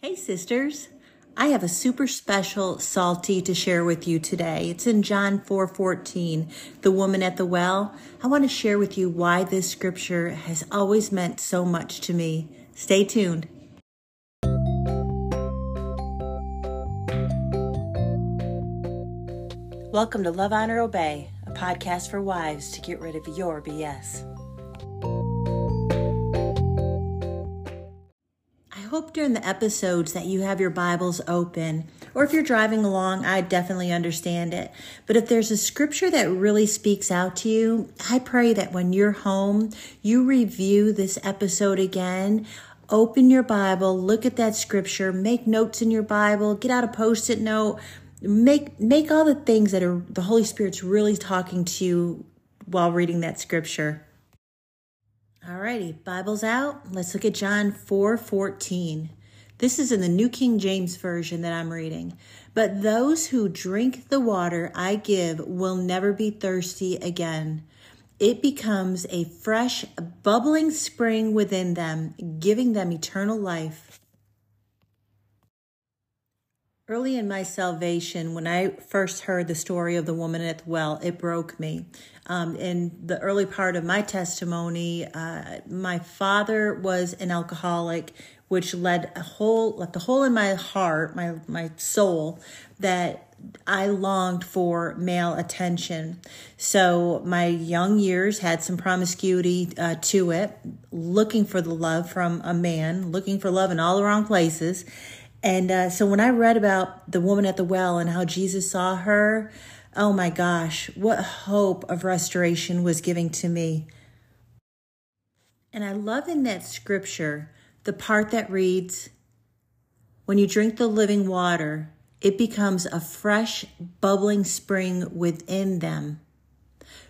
Hey, sisters. I have a super special salty to share with you today. It's in John 4:14, the woman at the well. I want to share with you why this scripture has always meant so much to me. Stay tuned. Welcome to Love Honor Obey, a podcast for wives to get rid of your BS. Hope during the episodes that you have your Bibles open. Or if you're driving along, I definitely understand it. But if there's a scripture that really speaks out to you, I pray that when you're home, you review this episode again. Open your Bible, look at that scripture, make notes in your Bible, get out a post-it note, make make all the things that are the Holy Spirit's really talking to you while reading that scripture. Alrighty, Bible's out. Let's look at John 4 14. This is in the New King James Version that I'm reading. But those who drink the water I give will never be thirsty again. It becomes a fresh, bubbling spring within them, giving them eternal life. Early in my salvation, when I first heard the story of the woman at the well, it broke me. Um, in the early part of my testimony, uh, my father was an alcoholic, which led a hole, left a hole in my heart, my my soul, that I longed for male attention. So my young years had some promiscuity uh, to it, looking for the love from a man, looking for love in all the wrong places. And uh, so when I read about the woman at the well and how Jesus saw her, oh my gosh, what hope of restoration was giving to me. And I love in that scripture the part that reads, When you drink the living water, it becomes a fresh, bubbling spring within them.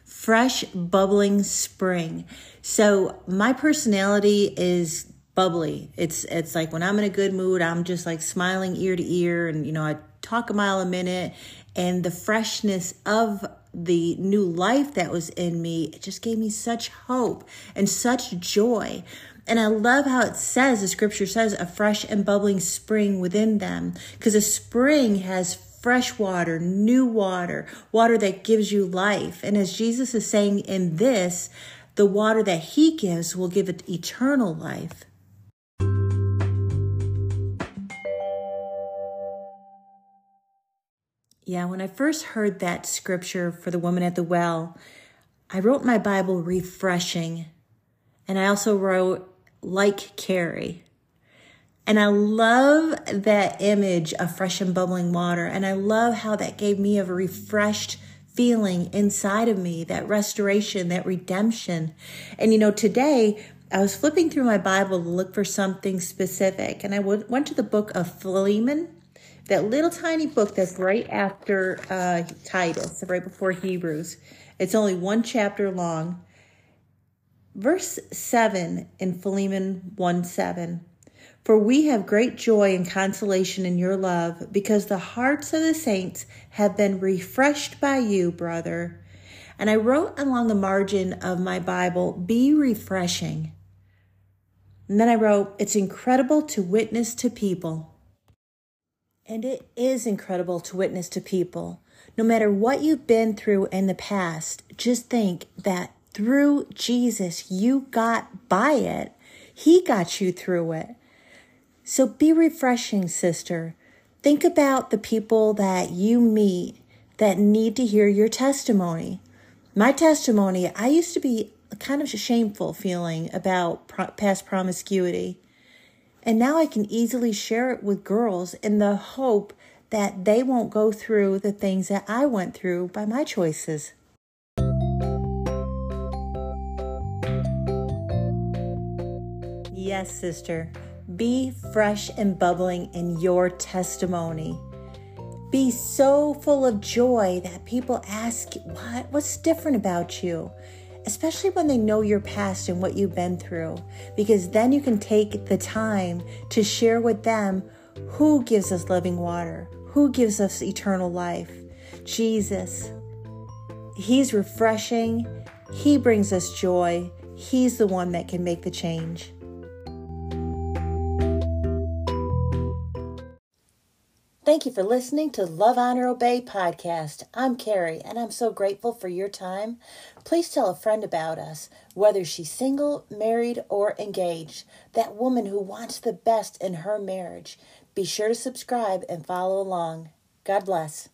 Fresh, bubbling spring. So my personality is bubbly. It's it's like when I'm in a good mood, I'm just like smiling ear to ear and you know, I talk a mile a minute and the freshness of the new life that was in me it just gave me such hope and such joy. And I love how it says, the scripture says, a fresh and bubbling spring within them. Because a spring has fresh water, new water, water that gives you life. And as Jesus is saying in this, the water that he gives will give it eternal life. Yeah, when I first heard that scripture for the woman at the well, I wrote my Bible refreshing. And I also wrote like Carrie. And I love that image of fresh and bubbling water. And I love how that gave me a refreshed feeling inside of me, that restoration, that redemption. And you know, today I was flipping through my Bible to look for something specific. And I went to the book of Philemon that little tiny book that's right after uh, Titus, right before Hebrews. It's only one chapter long. Verse 7 in Philemon 1 7. For we have great joy and consolation in your love, because the hearts of the saints have been refreshed by you, brother. And I wrote along the margin of my Bible, be refreshing. And then I wrote, it's incredible to witness to people and it is incredible to witness to people. No matter what you've been through in the past, just think that through Jesus, you got by it. He got you through it. So be refreshing, sister. Think about the people that you meet that need to hear your testimony. My testimony, I used to be kind of shameful feeling about past promiscuity. And now I can easily share it with girls in the hope that they won't go through the things that I went through by my choices. Yes, sister. Be fresh and bubbling in your testimony. Be so full of joy that people ask, What? What's different about you? Especially when they know your past and what you've been through, because then you can take the time to share with them who gives us living water, who gives us eternal life. Jesus. He's refreshing, He brings us joy, He's the one that can make the change. Thank you for listening to Love, Honor, Obey podcast. I'm Carrie, and I'm so grateful for your time. Please tell a friend about us, whether she's single, married, or engaged, that woman who wants the best in her marriage. Be sure to subscribe and follow along. God bless.